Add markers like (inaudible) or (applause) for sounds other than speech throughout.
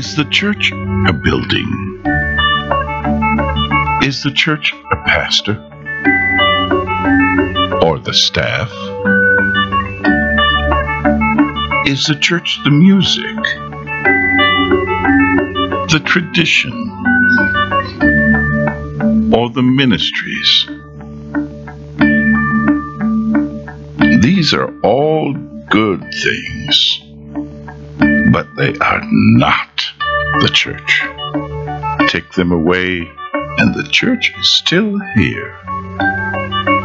Is the church a building? Is the church a pastor? Or the staff? Is the church the music? The tradition? Or the ministries? These are all good things, but they are not the church. Take them away, and the church is still here.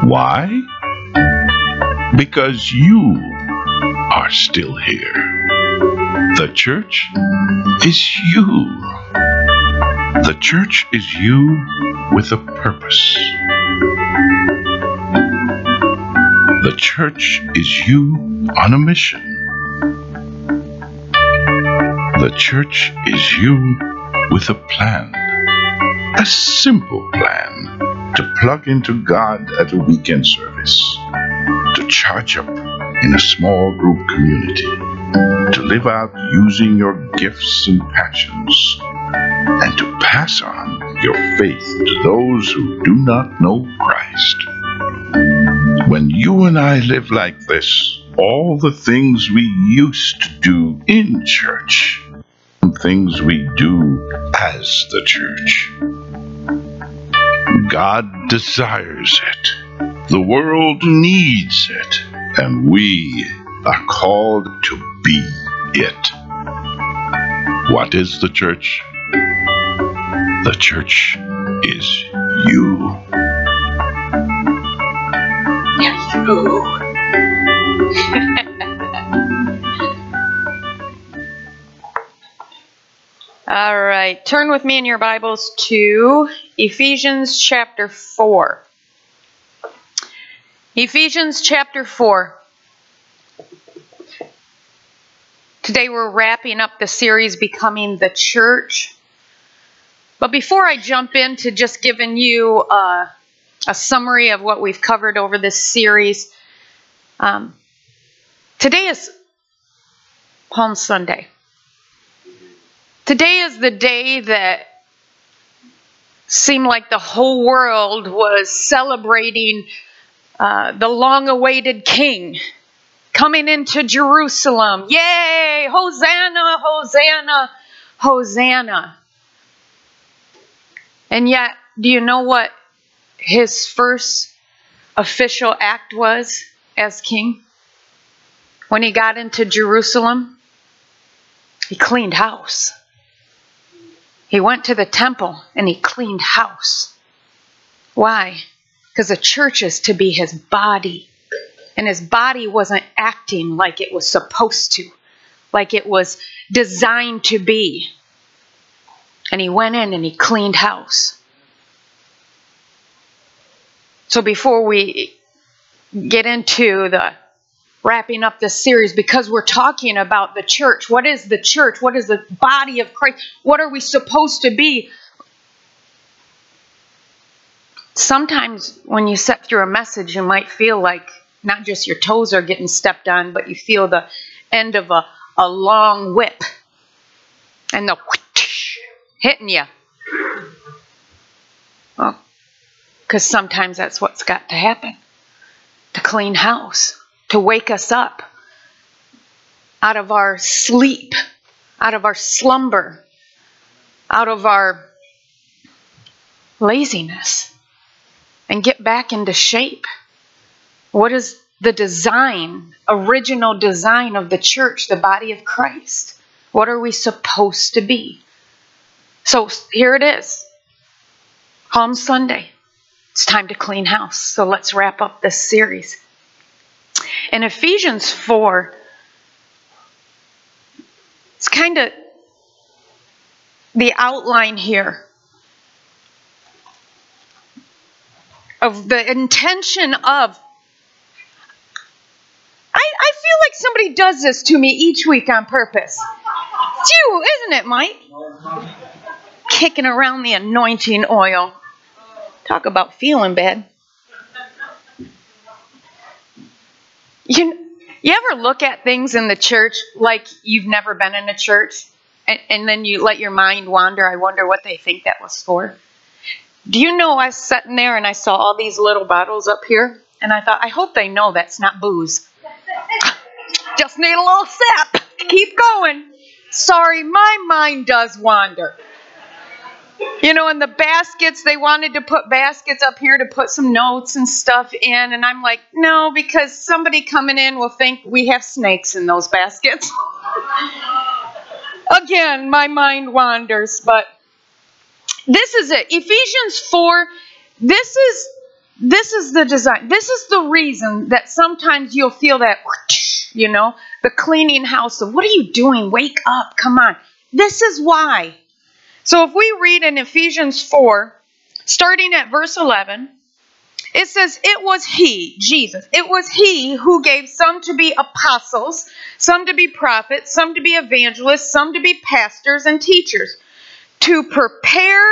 Why? Because you are still here. The church is you. The church is you with a purpose. The church is you on a mission. The church is you with a plan. A simple plan to plug into God at a weekend service, to charge up in a small group community, to live out using your gifts and passions, and to pass on your faith to those who do not know Christ. When you and I live like this, all the things we used to do in church, things we do as the church, God desires it. The world needs it. And we are called to be it. What is the church? The church is you. (laughs) All right, turn with me in your Bibles to Ephesians chapter 4. Ephesians chapter 4. Today we're wrapping up the series Becoming the Church. But before I jump into just giving you uh, a summary of what we've covered over this series, um, today is Palm Sunday. Today is the day that seemed like the whole world was celebrating uh, the long awaited king coming into Jerusalem. Yay! Hosanna, Hosanna, Hosanna. And yet, do you know what his first official act was as king? When he got into Jerusalem, he cleaned house. He went to the temple and he cleaned house. Why? Because the church is to be his body. And his body wasn't acting like it was supposed to, like it was designed to be. And he went in and he cleaned house. So before we get into the wrapping up this series because we're talking about the church. What is the church? What is the body of Christ? What are we supposed to be? Sometimes when you set through a message, you might feel like not just your toes are getting stepped on, but you feel the end of a, a long whip and the hitting you. Well, because sometimes that's what's got to happen to clean house to wake us up out of our sleep, out of our slumber, out of our laziness, and get back into shape. What is the design, original design of the church, the body of Christ? What are we supposed to be? So here it is Palm Sunday. It's time to clean house. So let's wrap up this series. In Ephesians 4, it's kind of the outline here of the intention of. I, I feel like somebody does this to me each week on purpose. It's you, isn't it, Mike? Kicking around the anointing oil. Talk about feeling bad. You, you ever look at things in the church like you've never been in a church? and, and then you let your mind wander. I wonder what they think that was for. Do you know I was sitting there and I saw all these little bottles up here? And I thought, I hope they know that's not booze. (laughs) Just need a little sip. Keep going. Sorry, my mind does wander. You know, in the baskets, they wanted to put baskets up here to put some notes and stuff in. And I'm like, no, because somebody coming in will think we have snakes in those baskets. (laughs) Again, my mind wanders, but this is it. Ephesians 4, this is this is the design. This is the reason that sometimes you'll feel that you know, the cleaning house of what are you doing? Wake up. Come on. This is why. So if we read in Ephesians 4, starting at verse 11, it says, It was He, Jesus, it was He who gave some to be apostles, some to be prophets, some to be evangelists, some to be pastors and teachers, to prepare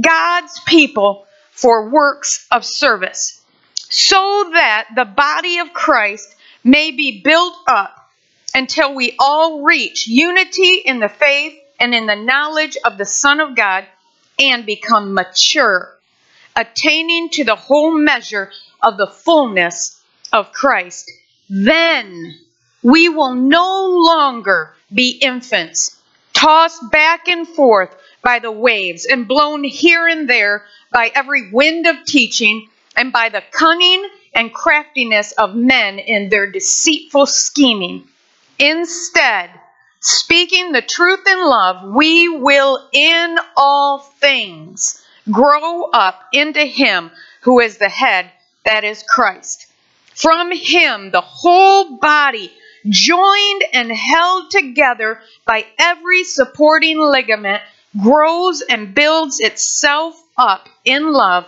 God's people for works of service, so that the body of Christ may be built up until we all reach unity in the faith and in the knowledge of the Son of God and become mature, attaining to the whole measure of the fullness of Christ. Then we will no longer be infants, tossed back and forth by the waves and blown here and there by every wind of teaching and by the cunning and craftiness of men in their deceitful scheming. Instead, speaking the truth in love, we will in all things grow up into Him who is the head, that is Christ. From Him, the whole body, joined and held together by every supporting ligament, grows and builds itself up in love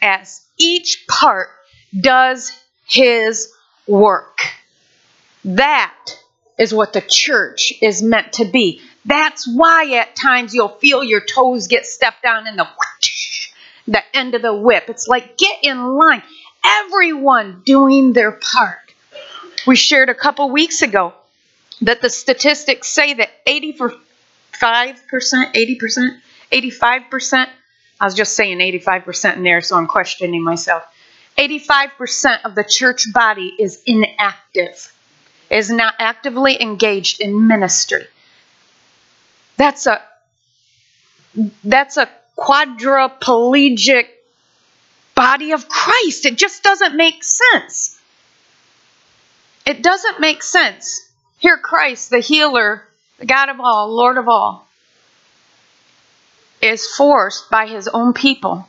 as each part does his work. That is what the church is meant to be. That's why at times you'll feel your toes get stepped on in the whoosh, the end of the whip. It's like get in line. Everyone doing their part. We shared a couple weeks ago that the statistics say that 85%, 80%, 85%, I was just saying 85% in there, so I'm questioning myself. 85% of the church body is inactive, is not actively engaged in ministry. That's a that's a quadriplegic body of Christ. It just doesn't make sense. It doesn't make sense. Here Christ, the healer, the God of all, Lord of all, is forced by his own people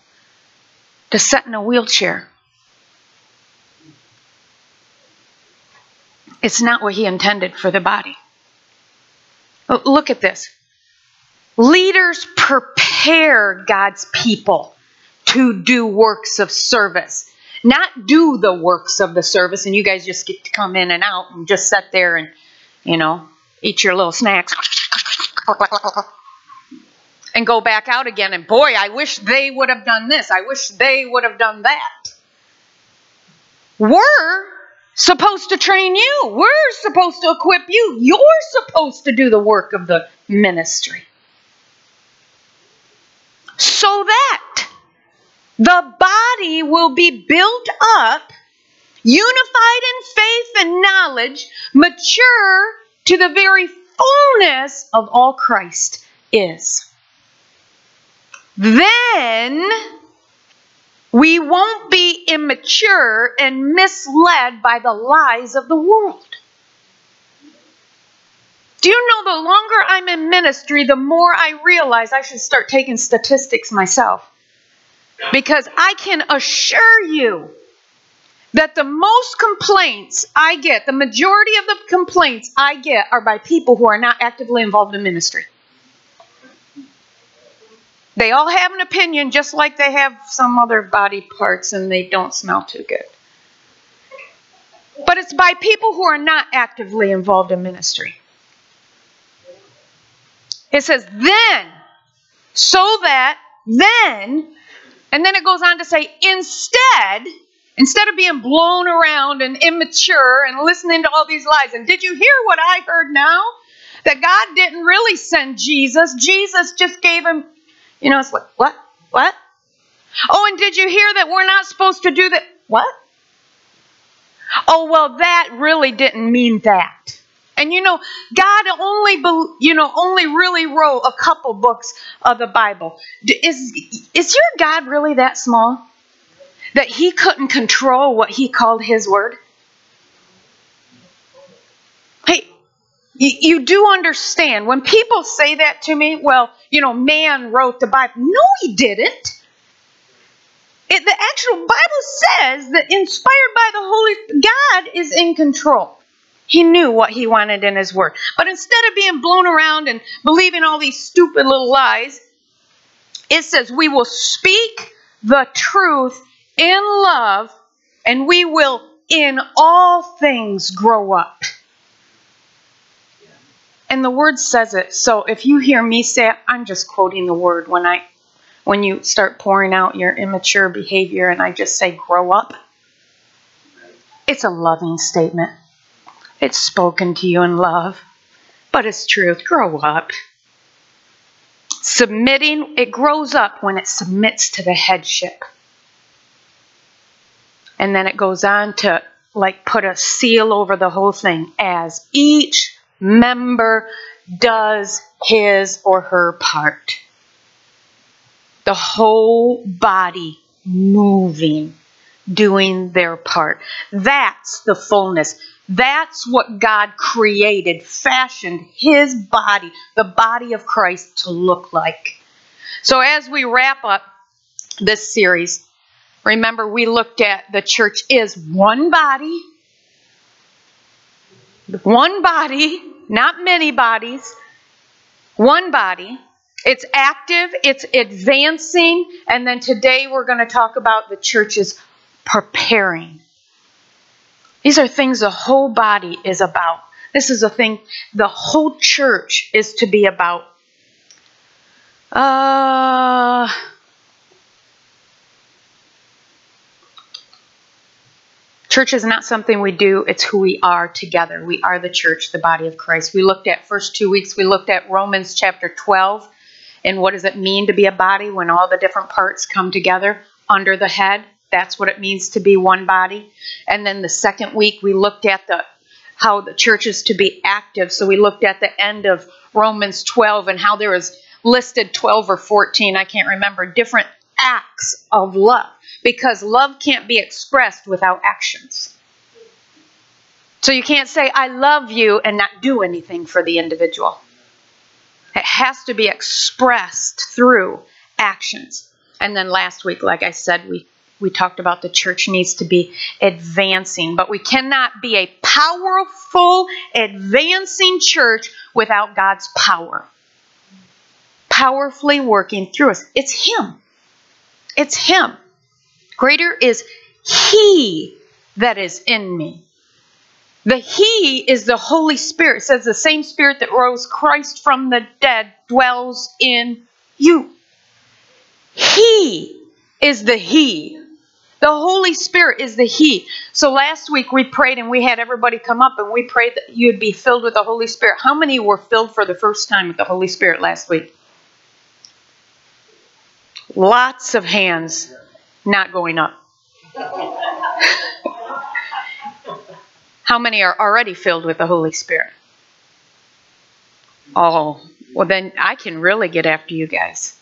to sit in a wheelchair It's not what he intended for the body. Look at this. Leaders prepare God's people to do works of service, not do the works of the service, and you guys just get to come in and out and just sit there and, you know, eat your little snacks and go back out again. And boy, I wish they would have done this. I wish they would have done that. We're supposed to train you. We're supposed to equip you. You're supposed to do the work of the ministry. So that the body will be built up, unified in faith and knowledge, mature to the very fullness of all Christ is. Then we won't be immature and misled by the lies of the world. Do you know the longer I'm in ministry, the more I realize I should start taking statistics myself? Because I can assure you that the most complaints I get, the majority of the complaints I get, are by people who are not actively involved in ministry. They all have an opinion just like they have some other body parts and they don't smell too good. But it's by people who are not actively involved in ministry. It says, then, so that, then, and then it goes on to say, instead, instead of being blown around and immature and listening to all these lies, and did you hear what I heard now? That God didn't really send Jesus. Jesus just gave him, you know, it's like, what? What? Oh, and did you hear that we're not supposed to do that? What? Oh, well, that really didn't mean that. And you know, God only, you know, only really wrote a couple books of the Bible. Is is your God really that small that He couldn't control what He called His word? Hey, you do understand when people say that to me. Well, you know, man wrote the Bible. No, he didn't. It, the actual Bible says that inspired by the Holy God is in control. He knew what he wanted in his word. But instead of being blown around and believing all these stupid little lies, it says we will speak the truth in love and we will in all things grow up. And the word says it. So if you hear me say it, I'm just quoting the word when I when you start pouring out your immature behavior and I just say grow up. It's a loving statement. It's spoken to you in love, but it's truth. Grow up. Submitting, it grows up when it submits to the headship. And then it goes on to like put a seal over the whole thing as each member does his or her part. The whole body moving, doing their part. That's the fullness. That's what God created, fashioned his body, the body of Christ, to look like. So, as we wrap up this series, remember we looked at the church is one body, one body, not many bodies, one body. It's active, it's advancing, and then today we're going to talk about the church's preparing. These are things the whole body is about. This is a thing the whole church is to be about. Uh, church is not something we do, it's who we are together. We are the church, the body of Christ. We looked at first two weeks, we looked at Romans chapter 12 and what does it mean to be a body when all the different parts come together under the head. That's what it means to be one body. And then the second week we looked at the how the church is to be active. So we looked at the end of Romans 12 and how there is listed 12 or 14, I can't remember, different acts of love because love can't be expressed without actions. So you can't say I love you and not do anything for the individual. It has to be expressed through actions. And then last week, like I said, we we talked about the church needs to be advancing, but we cannot be a powerful, advancing church without God's power. Powerfully working through us. It's Him. It's Him. Greater is He that is in me. The He is the Holy Spirit. It says the same Spirit that rose Christ from the dead dwells in you. He is the He the Holy Spirit is the He. So last week we prayed and we had everybody come up and we prayed that you'd be filled with the Holy Spirit. How many were filled for the first time with the Holy Spirit last week? Lots of hands not going up. How many are already filled with the Holy Spirit? Oh, well, then I can really get after you guys.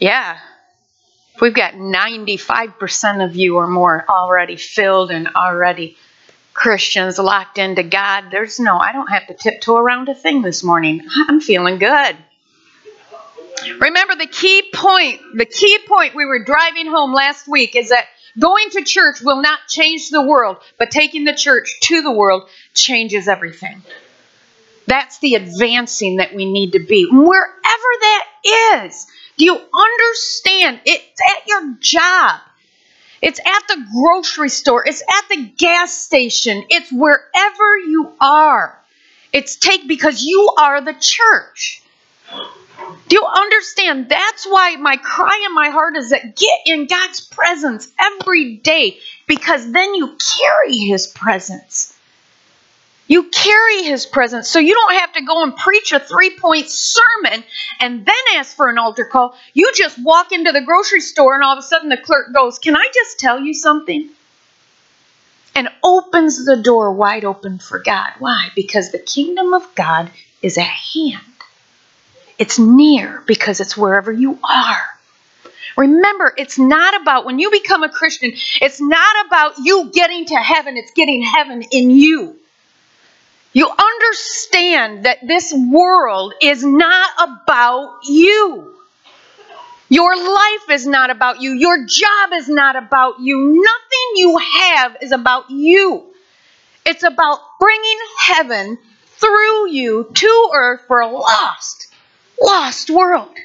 Yeah. We've got 95% of you or more already filled and already Christians locked into God. There's no, I don't have to tiptoe around a thing this morning. I'm feeling good. Remember the key point, the key point we were driving home last week is that going to church will not change the world, but taking the church to the world changes everything. That's the advancing that we need to be. Wherever that is, do you understand? It's at your job. It's at the grocery store. It's at the gas station. It's wherever you are. It's take because you are the church. Do you understand? That's why my cry in my heart is that get in God's presence every day because then you carry His presence. You carry His presence so you don't have to go and preach a three point sermon and then ask for an altar call. You just walk into the grocery store and all of a sudden the clerk goes, Can I just tell you something? And opens the door wide open for God. Why? Because the kingdom of God is at hand. It's near because it's wherever you are. Remember, it's not about when you become a Christian, it's not about you getting to heaven, it's getting heaven in you. You understand that this world is not about you. Your life is not about you. Your job is not about you. Nothing you have is about you. It's about bringing heaven through you to earth for a lost, lost world.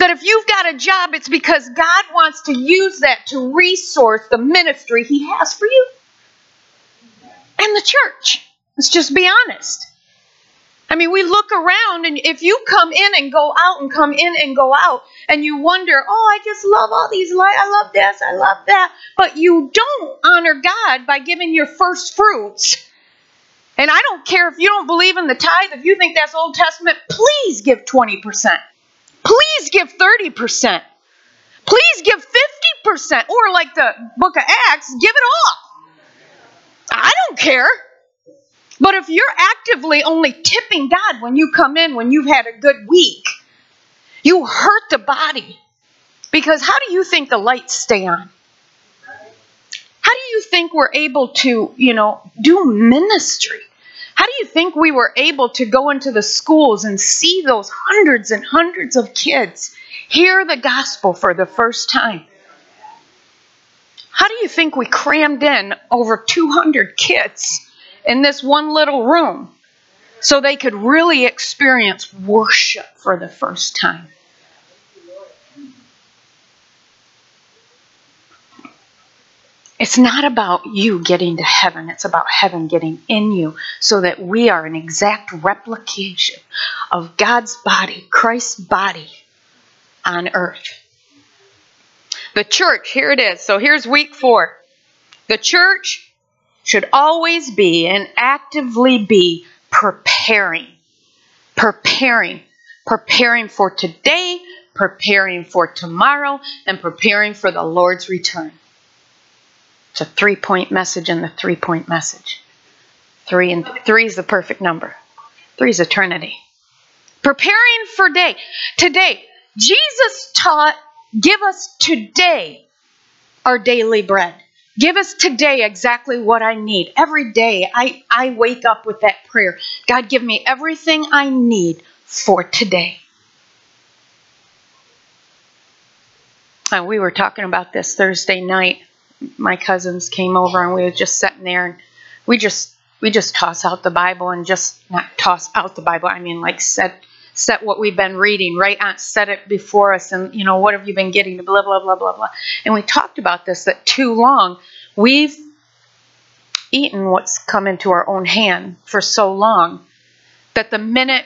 That if you've got a job, it's because God wants to use that to resource the ministry He has for you and the church. Let's just be honest. I mean, we look around, and if you come in and go out and come in and go out, and you wonder, oh, I just love all these lights, I love this, I love that, but you don't honor God by giving your first fruits. And I don't care if you don't believe in the tithe, if you think that's Old Testament, please give 20%. Please give 30%. Please give 50%. Or like the book of Acts, give it all. I don't care. But if you're actively only tipping God when you come in, when you've had a good week, you hurt the body. Because how do you think the lights stay on? How do you think we're able to, you know, do ministry? How do you think we were able to go into the schools and see those hundreds and hundreds of kids hear the gospel for the first time? How do you think we crammed in over 200 kids in this one little room so they could really experience worship for the first time. It's not about you getting to heaven, it's about heaven getting in you so that we are an exact replication of God's body, Christ's body on earth. The church, here it is. So here's week four. The church should always be and actively be preparing. Preparing. Preparing for today, preparing for tomorrow, and preparing for the Lord's return. It's a three point message and the three point message. Three and th- three is the perfect number. Three is eternity. Preparing for day. Today, Jesus taught, give us today our daily bread. Give us today exactly what I need. Every day I, I wake up with that prayer God, give me everything I need for today. And we were talking about this Thursday night. My cousins came over and we were just sitting there and we just we just toss out the Bible and just not toss out the Bible. I mean like set set what we've been reading right? On set it before us and you know what have you been getting blah blah blah blah blah. And we talked about this that too long we've eaten what's come into our own hand for so long that the minute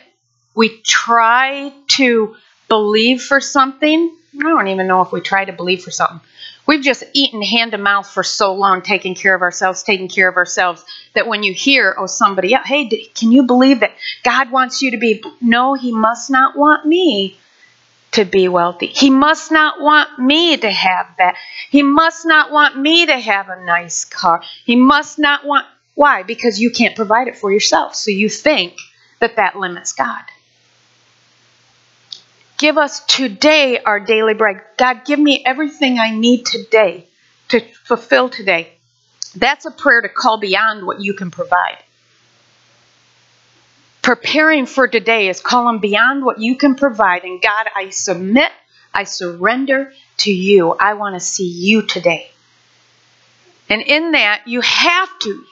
we try to believe for something i don't even know if we try to believe for something We've just eaten hand to mouth for so long, taking care of ourselves, taking care of ourselves, that when you hear, oh, somebody, hey, can you believe that God wants you to be? No, He must not want me to be wealthy. He must not want me to have that. He must not want me to have a nice car. He must not want. Why? Because you can't provide it for yourself. So you think that that limits God. Give us today our daily bread. God, give me everything I need today to fulfill today. That's a prayer to call beyond what you can provide. Preparing for today is calling beyond what you can provide. And God, I submit, I surrender to you. I want to see you today. And in that, you have to,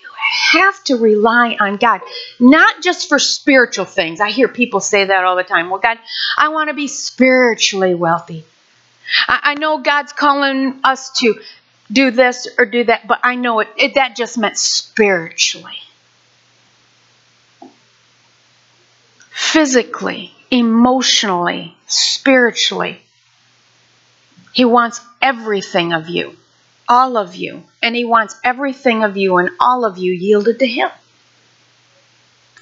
have to rely on God, not just for spiritual things. I hear people say that all the time. Well, God, I want to be spiritually wealthy. I, I know God's calling us to do this or do that, but I know it, it that just meant spiritually. physically, emotionally, spiritually. He wants everything of you, all of you. And He wants everything of you and all of you yielded to Him.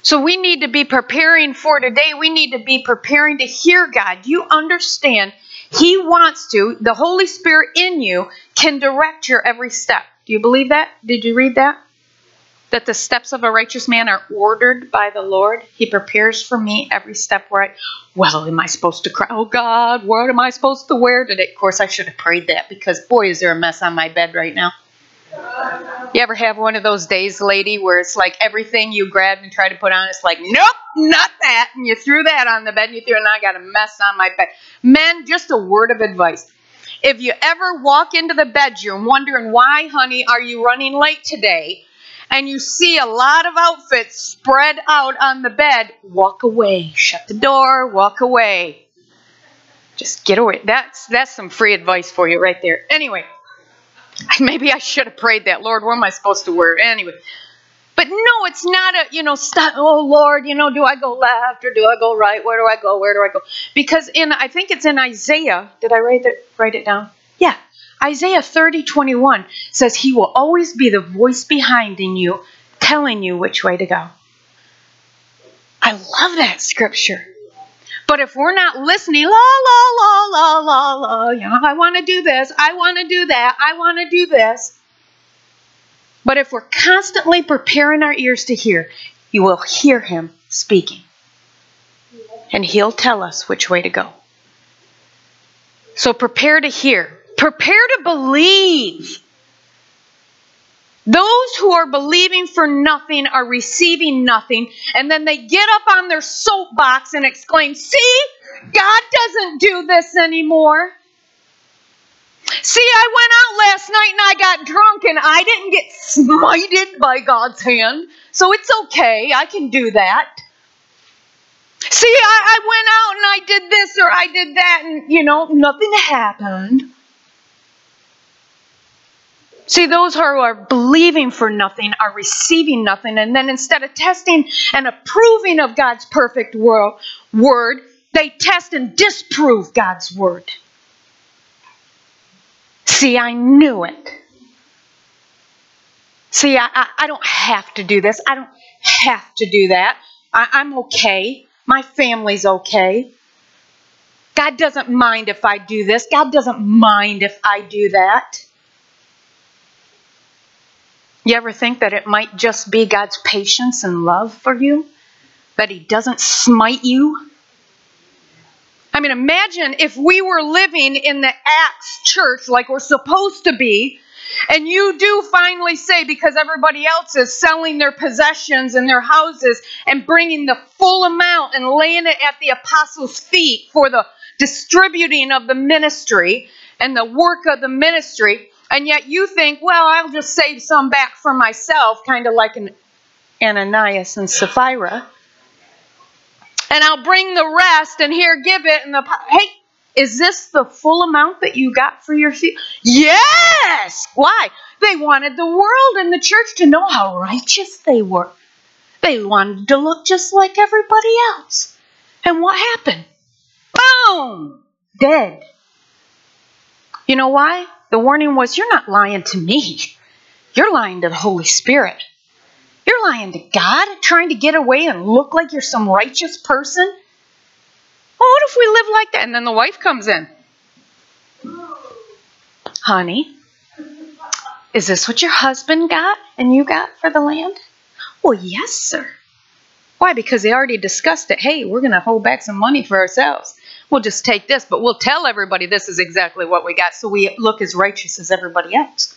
So we need to be preparing for today. We need to be preparing to hear God. You understand He wants to, the Holy Spirit in you can direct your every step. Do you believe that? Did you read that? That the steps of a righteous man are ordered by the Lord. He prepares for me every step where I, well, am I supposed to cry? Oh God, what am I supposed to wear today? Of course, I should have prayed that because boy, is there a mess on my bed right now. You ever have one of those days, lady, where it's like everything you grab and try to put on, it's like, nope, not that. And you threw that on the bed and you threw, it, and I got a mess on my bed. Men, just a word of advice. If you ever walk into the bedroom wondering why, honey, are you running late today? And you see a lot of outfits spread out on the bed, walk away. Shut the door, walk away. Just get away. That's that's some free advice for you right there. Anyway, (laughs) Maybe I should have prayed that. Lord, what am I supposed to wear? Anyway. But no, it's not a, you know, stop, oh Lord, you know, do I go left or do I go right? Where do I go? Where do I go? Because in, I think it's in Isaiah. Did I write it, write it down? Yeah. Isaiah 30, 21 says, He will always be the voice behind in you, telling you which way to go. I love that scripture. But if we're not listening, la, la, la, la, la, la, you know, I want to do this, I want to do that, I want to do this. But if we're constantly preparing our ears to hear, you will hear him speaking. And he'll tell us which way to go. So prepare to hear, prepare to believe. Those who are believing for nothing are receiving nothing, and then they get up on their soapbox and exclaim, See, God doesn't do this anymore. See, I went out last night and I got drunk and I didn't get smited by God's hand, so it's okay. I can do that. See, I, I went out and I did this or I did that, and you know, nothing happened. See, those who are believing for nothing are receiving nothing. And then instead of testing and approving of God's perfect word, they test and disprove God's word. See, I knew it. See, I, I, I don't have to do this. I don't have to do that. I, I'm okay. My family's okay. God doesn't mind if I do this. God doesn't mind if I do that. You ever think that it might just be God's patience and love for you? That He doesn't smite you? I mean, imagine if we were living in the Acts church like we're supposed to be, and you do finally say, because everybody else is selling their possessions and their houses and bringing the full amount and laying it at the apostles' feet for the distributing of the ministry and the work of the ministry, and yet you think, well, I'll just save some back for myself, kind of like an Ananias and Sapphira. And I'll bring the rest and here, give it. And the, hey, is this the full amount that you got for your seat? Yes! Why? They wanted the world and the church to know how righteous they were. They wanted to look just like everybody else. And what happened? Boom! Dead. You know why? The warning was you're not lying to me. You're lying to the Holy Spirit. You're lying to God, trying to get away and look like you're some righteous person. Well, what if we live like that? And then the wife comes in. Honey, is this what your husband got and you got for the land? Well, yes, sir. Why? Because they already discussed it. Hey, we're going to hold back some money for ourselves we'll just take this, but we'll tell everybody this is exactly what we got so we look as righteous as everybody else.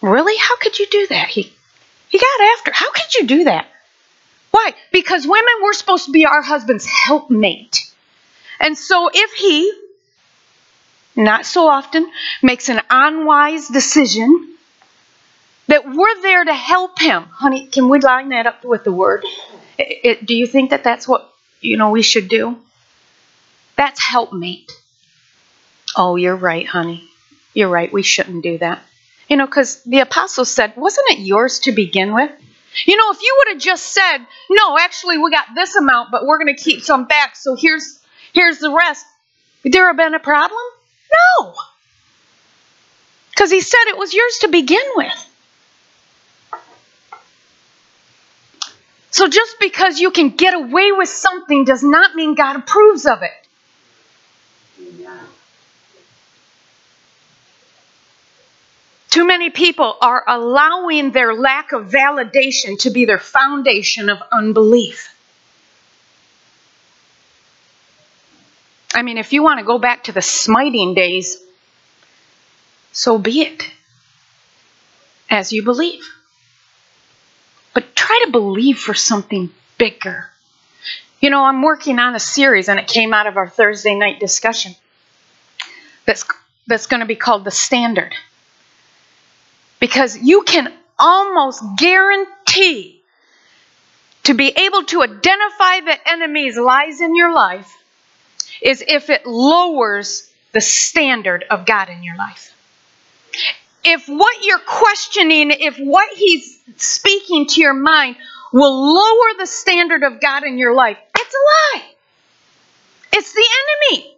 Really? How could you do that? He he got after. How could you do that? Why? Because women were supposed to be our husband's helpmate. And so if he not so often makes an unwise decision that we're there to help him. Honey, can we line that up with the word? It, it, do you think that that's what you know we should do? That's helpmate. Oh, you're right, honey. You're right. We shouldn't do that. You know, because the apostle said, wasn't it yours to begin with? You know, if you would have just said, "No, actually, we got this amount, but we're going to keep some back, so here's here's the rest," would there have been a problem? No, because he said it was yours to begin with. So just because you can get away with something does not mean God approves of it. Too many people are allowing their lack of validation to be their foundation of unbelief. I mean, if you want to go back to the smiting days, so be it, as you believe. But try to believe for something bigger. You know, I'm working on a series, and it came out of our Thursday night discussion that's, that's going to be called The Standard because you can almost guarantee to be able to identify the enemy's lies in your life is if it lowers the standard of God in your life. If what you're questioning, if what he's speaking to your mind will lower the standard of God in your life, it's a lie. It's the enemy.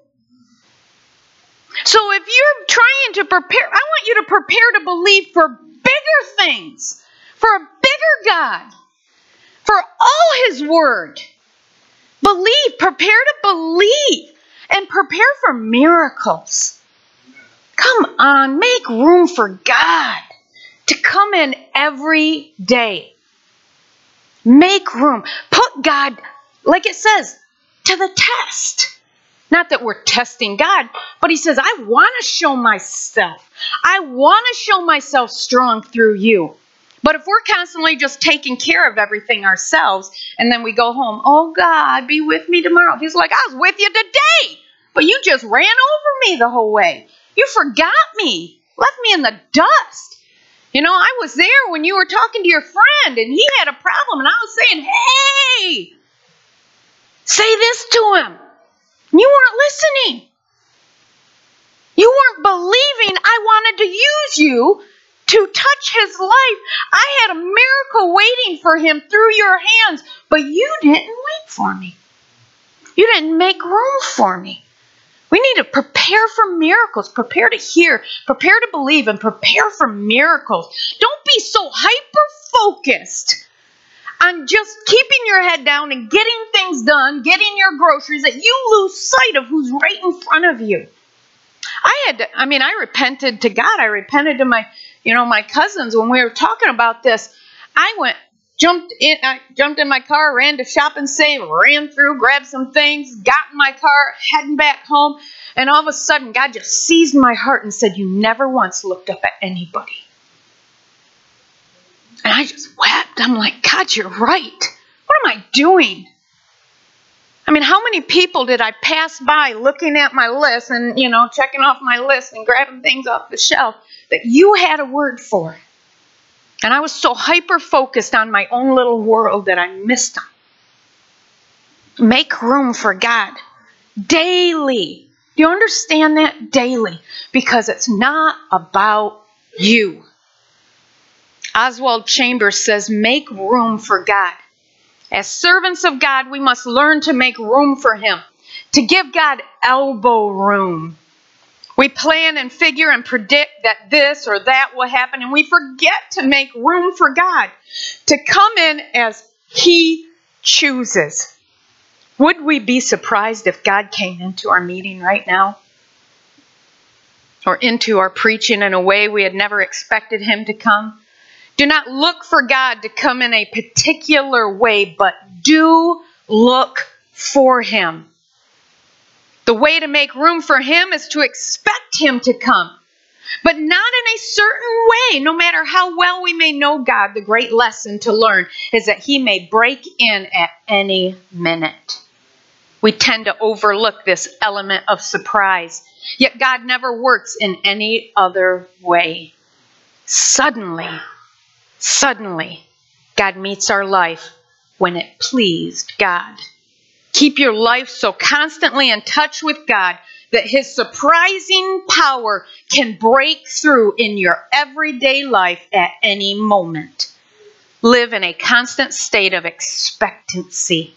So if you're trying to prepare, I want you to prepare to believe for bigger things, for a bigger God, for all His Word. Believe, prepare to believe, and prepare for miracles. Come on, make room for God to come in every day. Make room. Put God, like it says, to the test. Not that we're testing God, but He says, I want to show myself. I want to show myself strong through you. But if we're constantly just taking care of everything ourselves and then we go home, oh God, be with me tomorrow. He's like, I was with you today, but you just ran over me the whole way. You forgot me, left me in the dust. You know, I was there when you were talking to your friend and he had a problem, and I was saying, hey, say this to him. You weren't listening. You weren't believing I wanted to use you to touch his life. I had a miracle waiting for him through your hands, but you didn't wait for me. You didn't make room for me. We need to prepare for miracles, prepare to hear, prepare to believe, and prepare for miracles. Don't be so hyper focused on just keeping your head down and getting things done, getting your groceries, that you lose sight of who's right in front of you. I had to, I mean, I repented to God. I repented to my, you know, my cousins when we were talking about this. I went, jumped in, I jumped in my car, ran to Shop and Save, ran through, grabbed some things, got in my car, heading back home, and all of a sudden God just seized my heart and said, You never once looked up at anybody. And I just wept. I'm like, God, you're right. What am I doing? I mean, how many people did I pass by looking at my list and, you know, checking off my list and grabbing things off the shelf that you had a word for? And I was so hyper focused on my own little world that I missed them. Make room for God daily. Do you understand that? Daily. Because it's not about you. Oswald Chambers says, make room for God. As servants of God, we must learn to make room for Him, to give God elbow room. We plan and figure and predict that this or that will happen, and we forget to make room for God to come in as He chooses. Would we be surprised if God came into our meeting right now? Or into our preaching in a way we had never expected Him to come? Do not look for God to come in a particular way, but do look for Him. The way to make room for Him is to expect Him to come, but not in a certain way. No matter how well we may know God, the great lesson to learn is that He may break in at any minute. We tend to overlook this element of surprise, yet God never works in any other way. Suddenly, Suddenly, God meets our life when it pleased God. Keep your life so constantly in touch with God that His surprising power can break through in your everyday life at any moment. live in a constant state of expectancy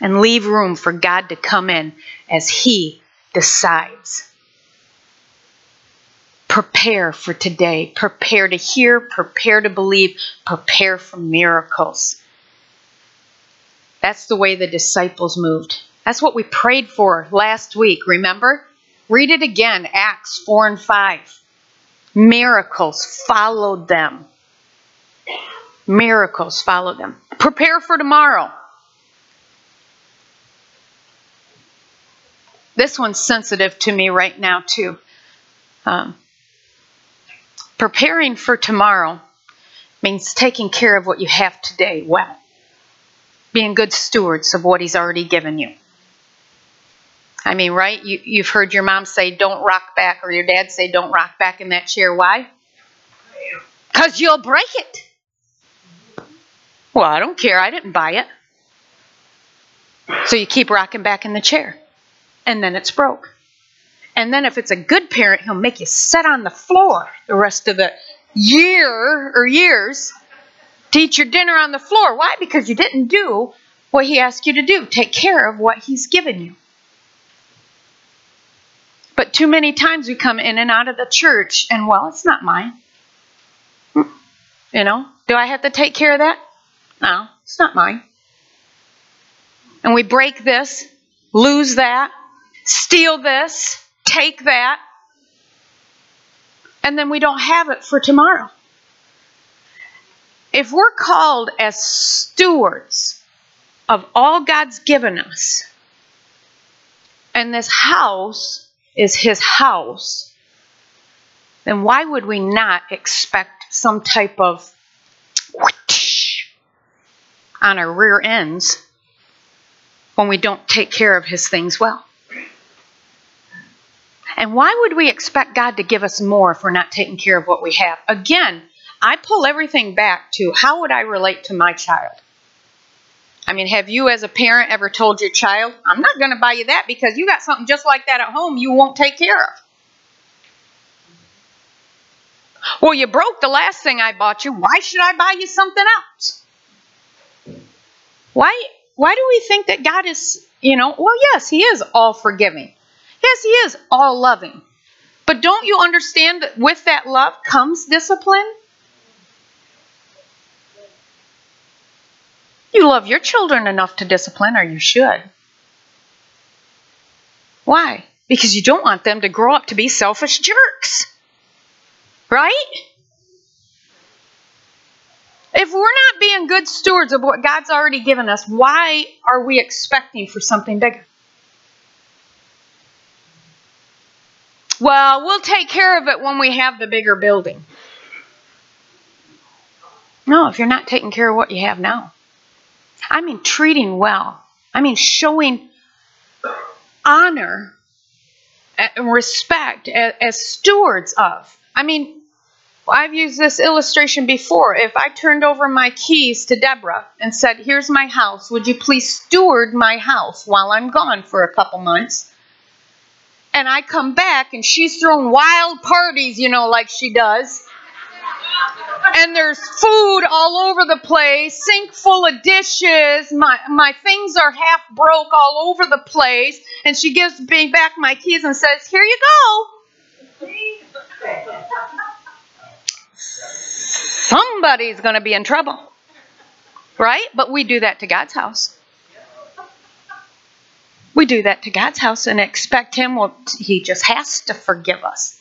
and leave room for God to come in as He decides. Prepare for today. Prepare to hear, prepare to believe, prepare for miracles. That's the way the disciples moved. That's what we prayed for last week, remember? Read it again, Acts 4 and 5. Miracles followed them. Miracles followed them. Prepare for tomorrow. This one's sensitive to me right now, too. Um, preparing for tomorrow means taking care of what you have today well, being good stewards of what He's already given you. I mean, right? You, you've heard your mom say, don't rock back, or your dad say, don't rock back in that chair. Why? Because you'll break it. Well, I don't care. I didn't buy it. So you keep rocking back in the chair. And then it's broke. And then if it's a good parent, he'll make you sit on the floor the rest of the year or years to eat your dinner on the floor. Why? Because you didn't do what he asked you to do. Take care of what he's given you. But too many times we come in and out of the church and, well, it's not mine. You know, do I have to take care of that? No, it's not mine. And we break this, lose that, steal this, take that, and then we don't have it for tomorrow. If we're called as stewards of all God's given us, and this house is his house, then why would we not expect some type of on our rear ends when we don't take care of his things well? And why would we expect God to give us more if we're not taking care of what we have? Again, I pull everything back to how would I relate to my child? I mean, have you as a parent ever told your child, I'm not going to buy you that because you got something just like that at home you won't take care of? Well, you broke the last thing I bought you. Why should I buy you something else? Why why do we think that God is, you know, well, yes, he is all forgiving. Yes, he is all loving. But don't you understand that with that love comes discipline? You love your children enough to discipline, or you should. Why? Because you don't want them to grow up to be selfish jerks. Right? If we're not being good stewards of what God's already given us, why are we expecting for something bigger? Well, we'll take care of it when we have the bigger building. No, if you're not taking care of what you have now. I mean, treating well. I mean, showing honor and respect as stewards of. I mean, I've used this illustration before. If I turned over my keys to Deborah and said, Here's my house, would you please steward my house while I'm gone for a couple months? And I come back and she's throwing wild parties, you know, like she does and there's food all over the place, sink full of dishes. My my things are half broke all over the place. And she gives me back my keys and says, "Here you go." Somebody's going to be in trouble. Right? But we do that to God's house. We do that to God's house and expect him well he just has to forgive us.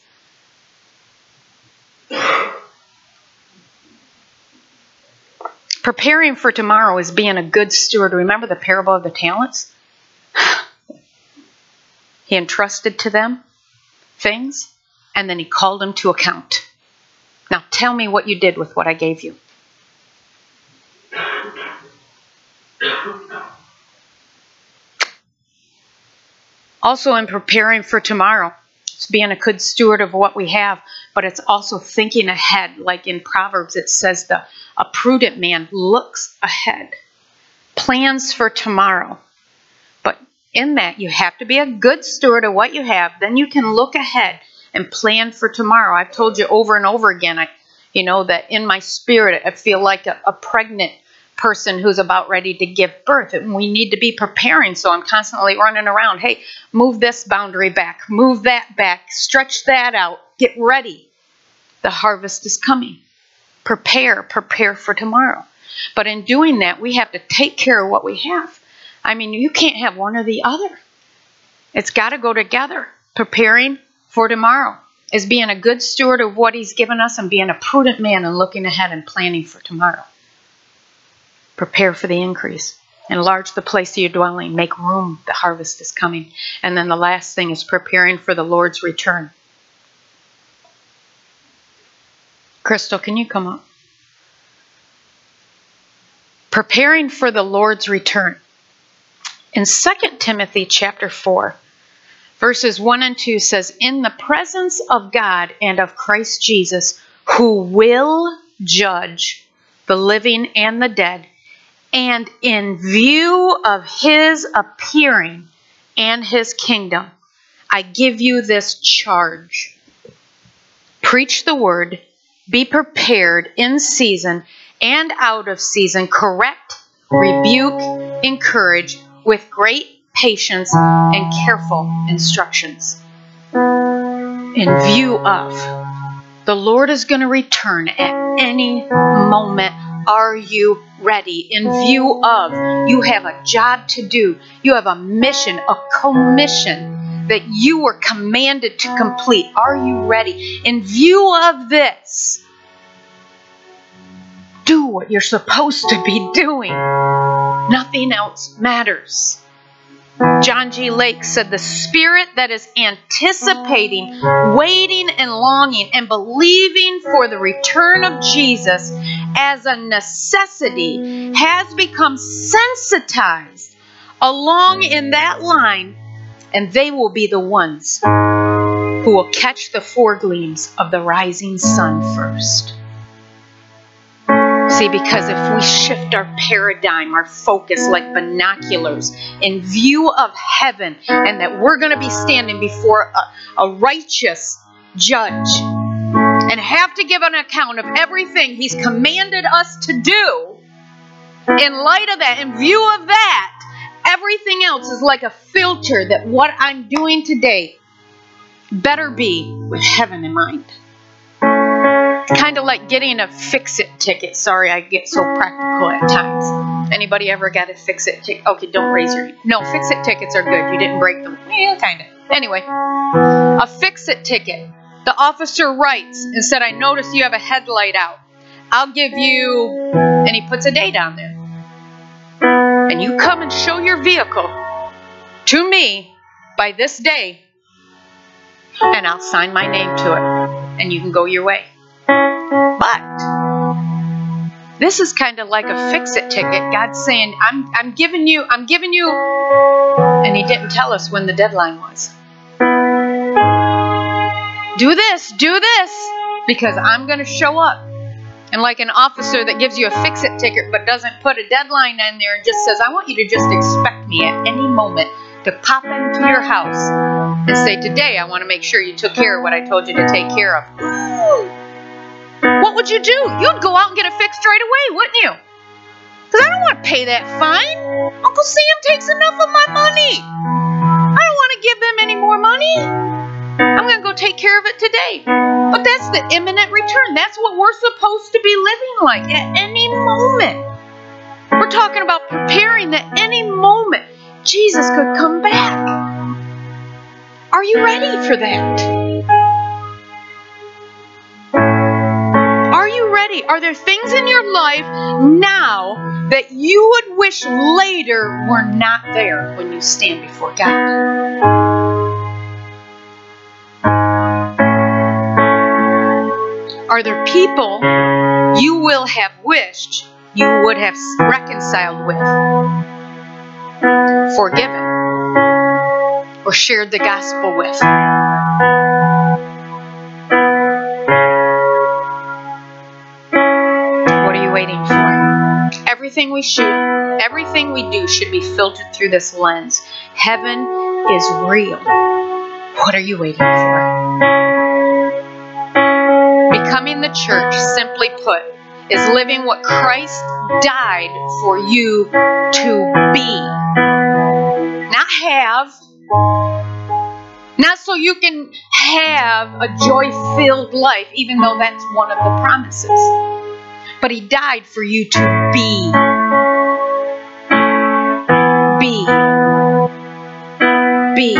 Preparing for tomorrow is being a good steward. Remember the parable of the talents? (sighs) he entrusted to them things, and then he called them to account. Now tell me what you did with what I gave you. Also, in preparing for tomorrow, it's being a good steward of what we have, but it's also thinking ahead. Like in Proverbs, it says the a prudent man looks ahead, plans for tomorrow. But in that, you have to be a good steward of what you have. Then you can look ahead and plan for tomorrow. I've told you over and over again. I, You know, that in my spirit, I feel like a, a pregnant person who's about ready to give birth. And we need to be preparing. So I'm constantly running around. Hey, move this boundary back, move that back, stretch that out, get ready. The harvest is coming. Prepare, prepare for tomorrow. But in doing that, we have to take care of what we have. I mean, you can't have one or the other. It's got to go together. Preparing for tomorrow is being a good steward of what He's given us and being a prudent man and looking ahead and planning for tomorrow. Prepare for the increase. Enlarge the place of your dwelling. Make room. The harvest is coming. And then the last thing is preparing for the Lord's return. Crystal, can you come up? Preparing for the Lord's return. In 2 Timothy chapter 4, verses 1 and 2 says, In the presence of God and of Christ Jesus, who will judge the living and the dead, and in view of his appearing and his kingdom, I give you this charge. Preach the word, be prepared in season and out of season, correct, rebuke, encourage with great patience and careful instructions. In view of the Lord is going to return at any moment. Are you ready? In view of you have a job to do, you have a mission, a commission that you were commanded to complete. Are you ready? In view of this, do what you're supposed to be doing. Nothing else matters. John G. Lake said, The spirit that is anticipating, waiting, and longing, and believing for the return of Jesus as a necessity has become sensitized along in that line, and they will be the ones who will catch the foregleams of the rising sun first. See, because if we shift our paradigm, our focus like binoculars in view of heaven, and that we're going to be standing before a, a righteous judge and have to give an account of everything he's commanded us to do, in light of that, in view of that, everything else is like a filter that what I'm doing today better be with heaven in mind kind of like getting a fix-it ticket. Sorry, I get so practical at times. Anybody ever got a fix-it ticket? Okay, don't raise your hand. No, fix-it tickets are good. You didn't break them. Yeah, kind of. Anyway, a fix-it ticket. The officer writes and said, I notice you have a headlight out. I'll give you, and he puts a date on there. And you come and show your vehicle to me by this day, and I'll sign my name to it, and you can go your way. But this is kind of like a fix-it ticket. God's saying, "I'm I'm giving you I'm giving you," and He didn't tell us when the deadline was. Do this, do this, because I'm going to show up. And like an officer that gives you a fix-it ticket but doesn't put a deadline in there and just says, "I want you to just expect me at any moment." to pop into your house and say, Today I want to make sure you took care of what I told you to take care of what would you do? You'd go out and get it fixed right away, wouldn't you? Because I don't want to pay that fine. Uncle Sam takes enough of my money. I don't want to give them any more money. I'm going to go take care of it today. But that's the imminent return. That's what we're supposed to be living like at any moment. We're talking about preparing that any moment Jesus could come back. Are you ready for that? Ready? Are there things in your life now that you would wish later were not there when you stand before God? Are there people you will have wished you would have reconciled with, forgiven, or shared the gospel with? Everything we should, everything we do should be filtered through this lens. Heaven is real. What are you waiting for? Becoming the church, simply put, is living what Christ died for you to be. Not have, not so you can have a joy filled life, even though that's one of the promises. But He died for you to be. Be. Be.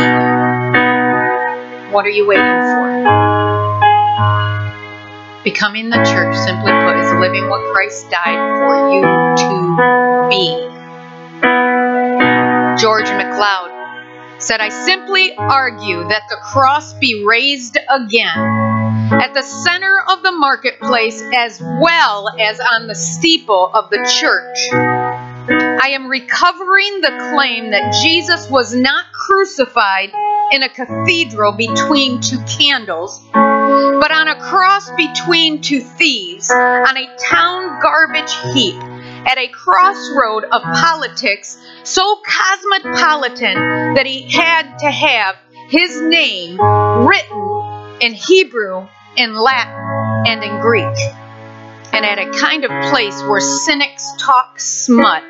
What are you waiting for? Becoming the church, simply put, is living what Christ died for you to be. George MacLeod said, I simply argue that the cross be raised again at the center of the marketplace as well as on the steeple of the church. I am recovering the claim that Jesus was not crucified in a cathedral between two candles, but on a cross between two thieves, on a town garbage heap, at a crossroad of politics so cosmopolitan that he had to have his name written in Hebrew, in Latin, and in Greek. And at a kind of place where cynics talk smut,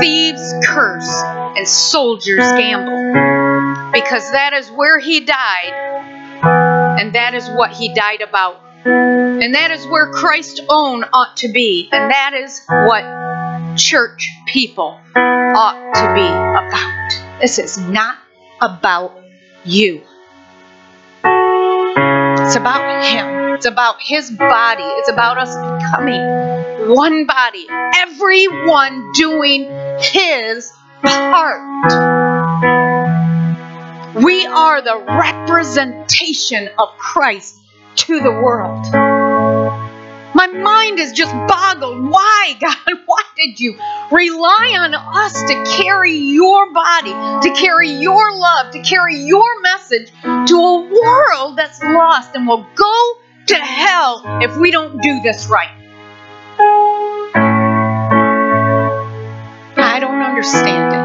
thieves curse, and soldiers gamble. Because that is where he died, and that is what he died about. And that is where Christ's own ought to be. And that is what church people ought to be about. This is not about you. It's about Him. It's about His body. It's about us becoming one body. Everyone doing His part. We are the representation of Christ to the world. My mind is just boggled. Why, (laughs) God? Why did you rely on us to carry your body, to carry your love, to carry your message to a world that's lost and will go to hell if we don't do this right? I don't understand it.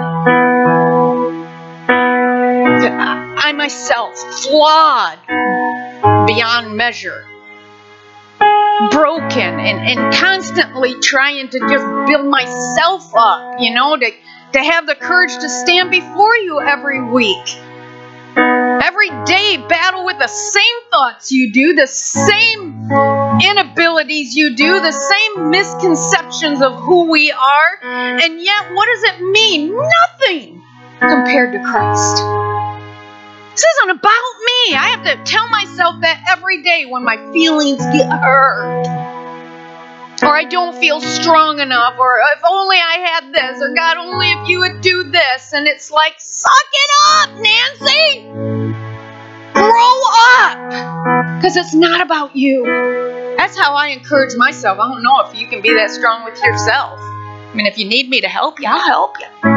I myself, flawed beyond measure broken and, and constantly trying to just build myself up, you know, to, to have the courage to stand before you every week. Every day, battle with the same thoughts you do, the same inabilities you do, the same misconceptions of who we are, and yet, what does it mean? Nothing compared to Christ. This isn't about me. I have to tell myself that every day when my feelings get hurt. Or I don't feel strong enough, or if only I had this, or God, only if you would do this. And it's like, suck it up, Nancy! Grow up! Because it's not about you. That's how I encourage myself. I don't know if you can be that strong with yourself. I mean, if you need me to help you, I'll help you.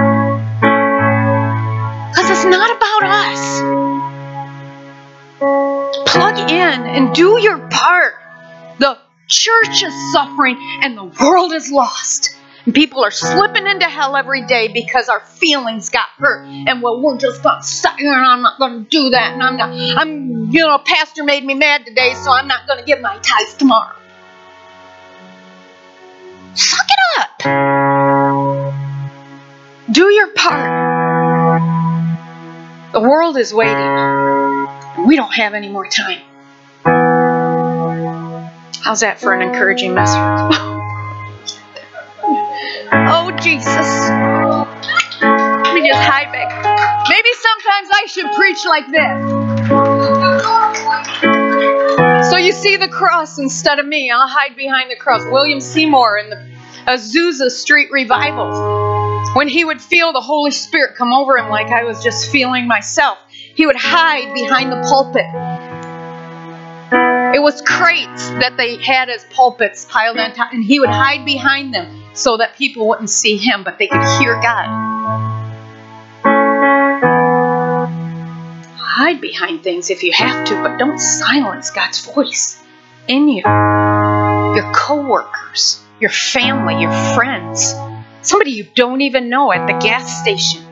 It's not about us plug in and do your part. The church is suffering and the world is lost. And people are slipping into hell every day because our feelings got hurt. And well, we're just gonna here and I'm not gonna do that. And I'm not, I'm, you know, pastor made me mad today, so I'm not gonna give my tithes tomorrow. Suck it up. Do your part. The world is waiting. We don't have any more time. How's that for an encouraging message? (laughs) oh, Jesus. Let me just hide back. Maybe sometimes I should preach like this. So you see the cross instead of me. I'll hide behind the cross. William Seymour in the Azusa Street revivals. When he would feel the Holy Spirit come over him like I was just feeling myself, he would hide behind the pulpit. It was crates that they had as pulpits piled on top, and he would hide behind them so that people wouldn't see him, but they could hear God. Hide behind things if you have to, but don't silence God's voice in you. Your coworkers, your family, your friends, somebody you don't even know at the gas station.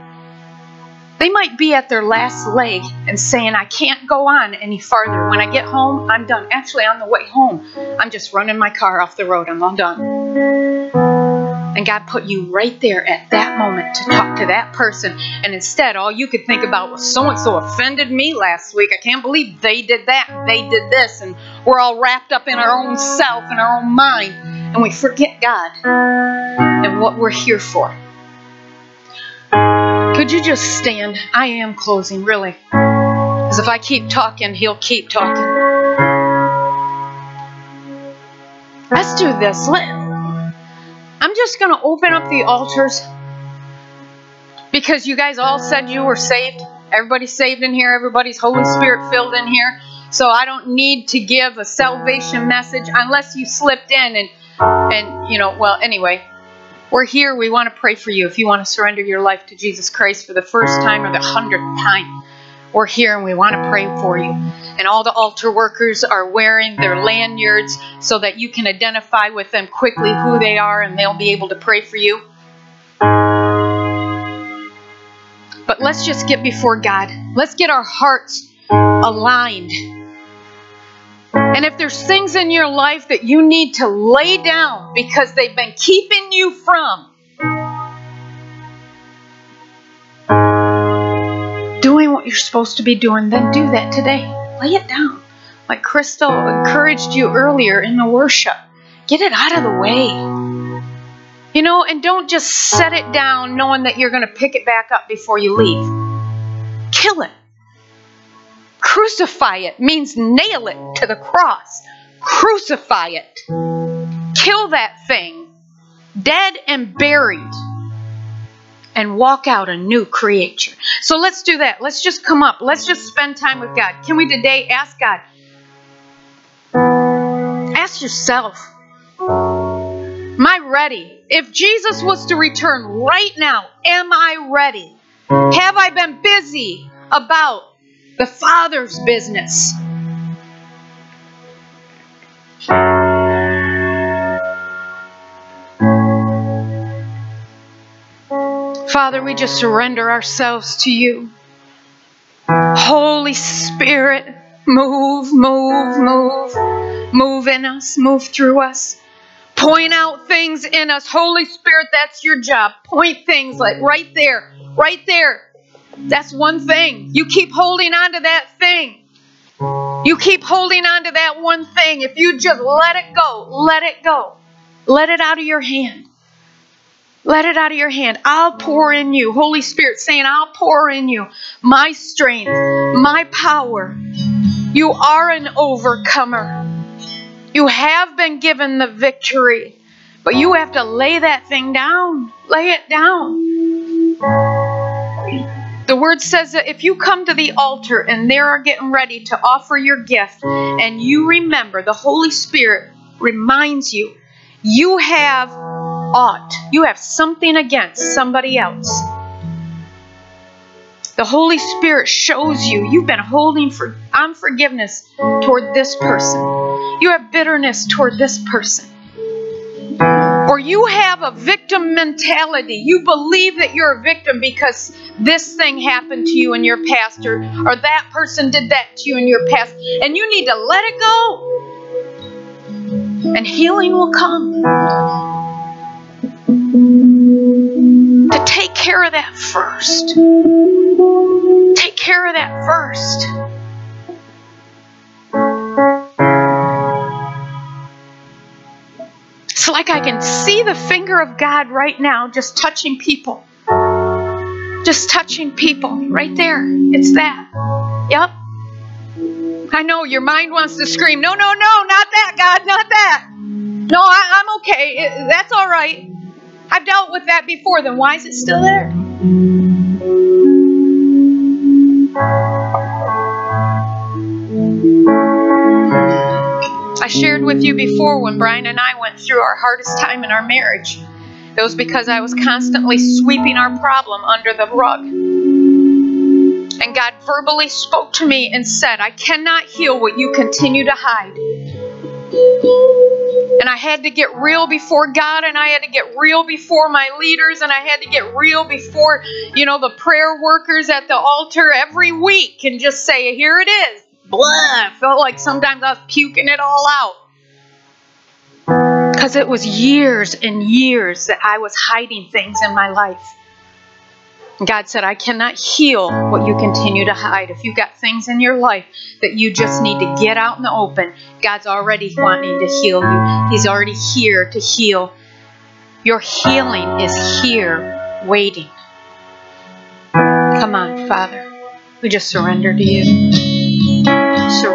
They might be at their last leg and saying, I can't go on any farther. When I get home, I'm done. Actually, on the way home, I'm just running my car off the road. I'm all done. And God put you right there at that moment to talk to that person. And instead, all you could think about was so and so offended me last week. I can't believe they did that they did this. And we're all wrapped up in our own self and our own mind. And we forget God and what we're here for. Could you just stand? I am closing, really. Because if I keep talking, he'll keep talking. Let's do this. Let, I'm just going to open up the altars because you guys all said you were saved. Everybody's saved in here, everybody's Holy Spirit filled in here. So I don't need to give a salvation message unless you slipped in and and you know, well, anyway, we're here. We want to pray for you. If you want to surrender your life to Jesus Christ for the first time or the hundredth time, we're here and we want to pray for you. And all the altar workers are wearing their lanyards so that you can identify with them quickly who they are and they'll be able to pray for you. But let's just get before God. Let's get our hearts aligned. And if there's things in your life that you need to lay down because they've been keeping you from you're supposed to be doing, then do that today. Lay it down. Like Crystal encouraged you earlier in the worship. Get it out of the way. You know, and don't just set it down knowing that you're going to pick it back up before you leave. Kill it. Crucify it means nail it to the cross. Crucify it. Kill that thing, dead and buried, and walk out a new creature. So let's do that. Let's just come up. Let's just spend time with God. Can we today ask God? Ask yourself, Am I ready? If Jesus was to return right now, am I ready? Have I been busy about the Father's business? Father, we just surrender ourselves to you. Holy Spirit, move, move, move. Move in us, move through us. Point out things in us. Holy Spirit, that's your job. Point things like right there, right there. That's one thing. You keep holding on to that thing. You keep holding on to that one thing. If you just let it go, let it go. Let it out of your hand. Let it out of your hand. I'll pour in you. Holy Spirit saying, I'll pour in you my strength, my power. You are an overcomer. You have been given the victory, but you have to lay that thing down. Lay it down. The word says that if you come to the altar and they are getting ready to offer your gift, and you remember, the Holy Spirit reminds you, you have ought. You have something against somebody else. The Holy Spirit shows you you've been holding for unforgiveness toward this person. You have bitterness toward this person. Or you have a victim mentality. You believe that you're a victim because this thing happened to you in your past, or, or that person did that to you in your past. And you need to let it go. And healing will come. To take care of that first. Take care of that first. It's like I can see the finger of God right now just touching people. Just touching people right there. It's that. Yep. I know your mind wants to scream, no, no, no, not that, God, not that. No, I, am okay. It, that's all right. I've dealt with that before. Then why is it still there? I shared with you before when Brian and I went through our hardest time in our marriage. It was because I was constantly sweeping our problem under the rug. And God verbally spoke to me and said, I cannot heal what you continue to hide. And I had to get real before God, and I had to get real before my leaders, and I had to get real before, you know, the prayer workers at the altar every week and just say, Here it is. Blah. I felt like sometimes I was puking it all out. Because it was years and years that I was hiding things in my life. God said, I cannot heal what you continue to hide. If you've got things in your life that you just need to get out in the open, God's already wanting to heal you. He's already here to heal. Your healing is here waiting. Come on, Father. We just surrender to you. Surrender.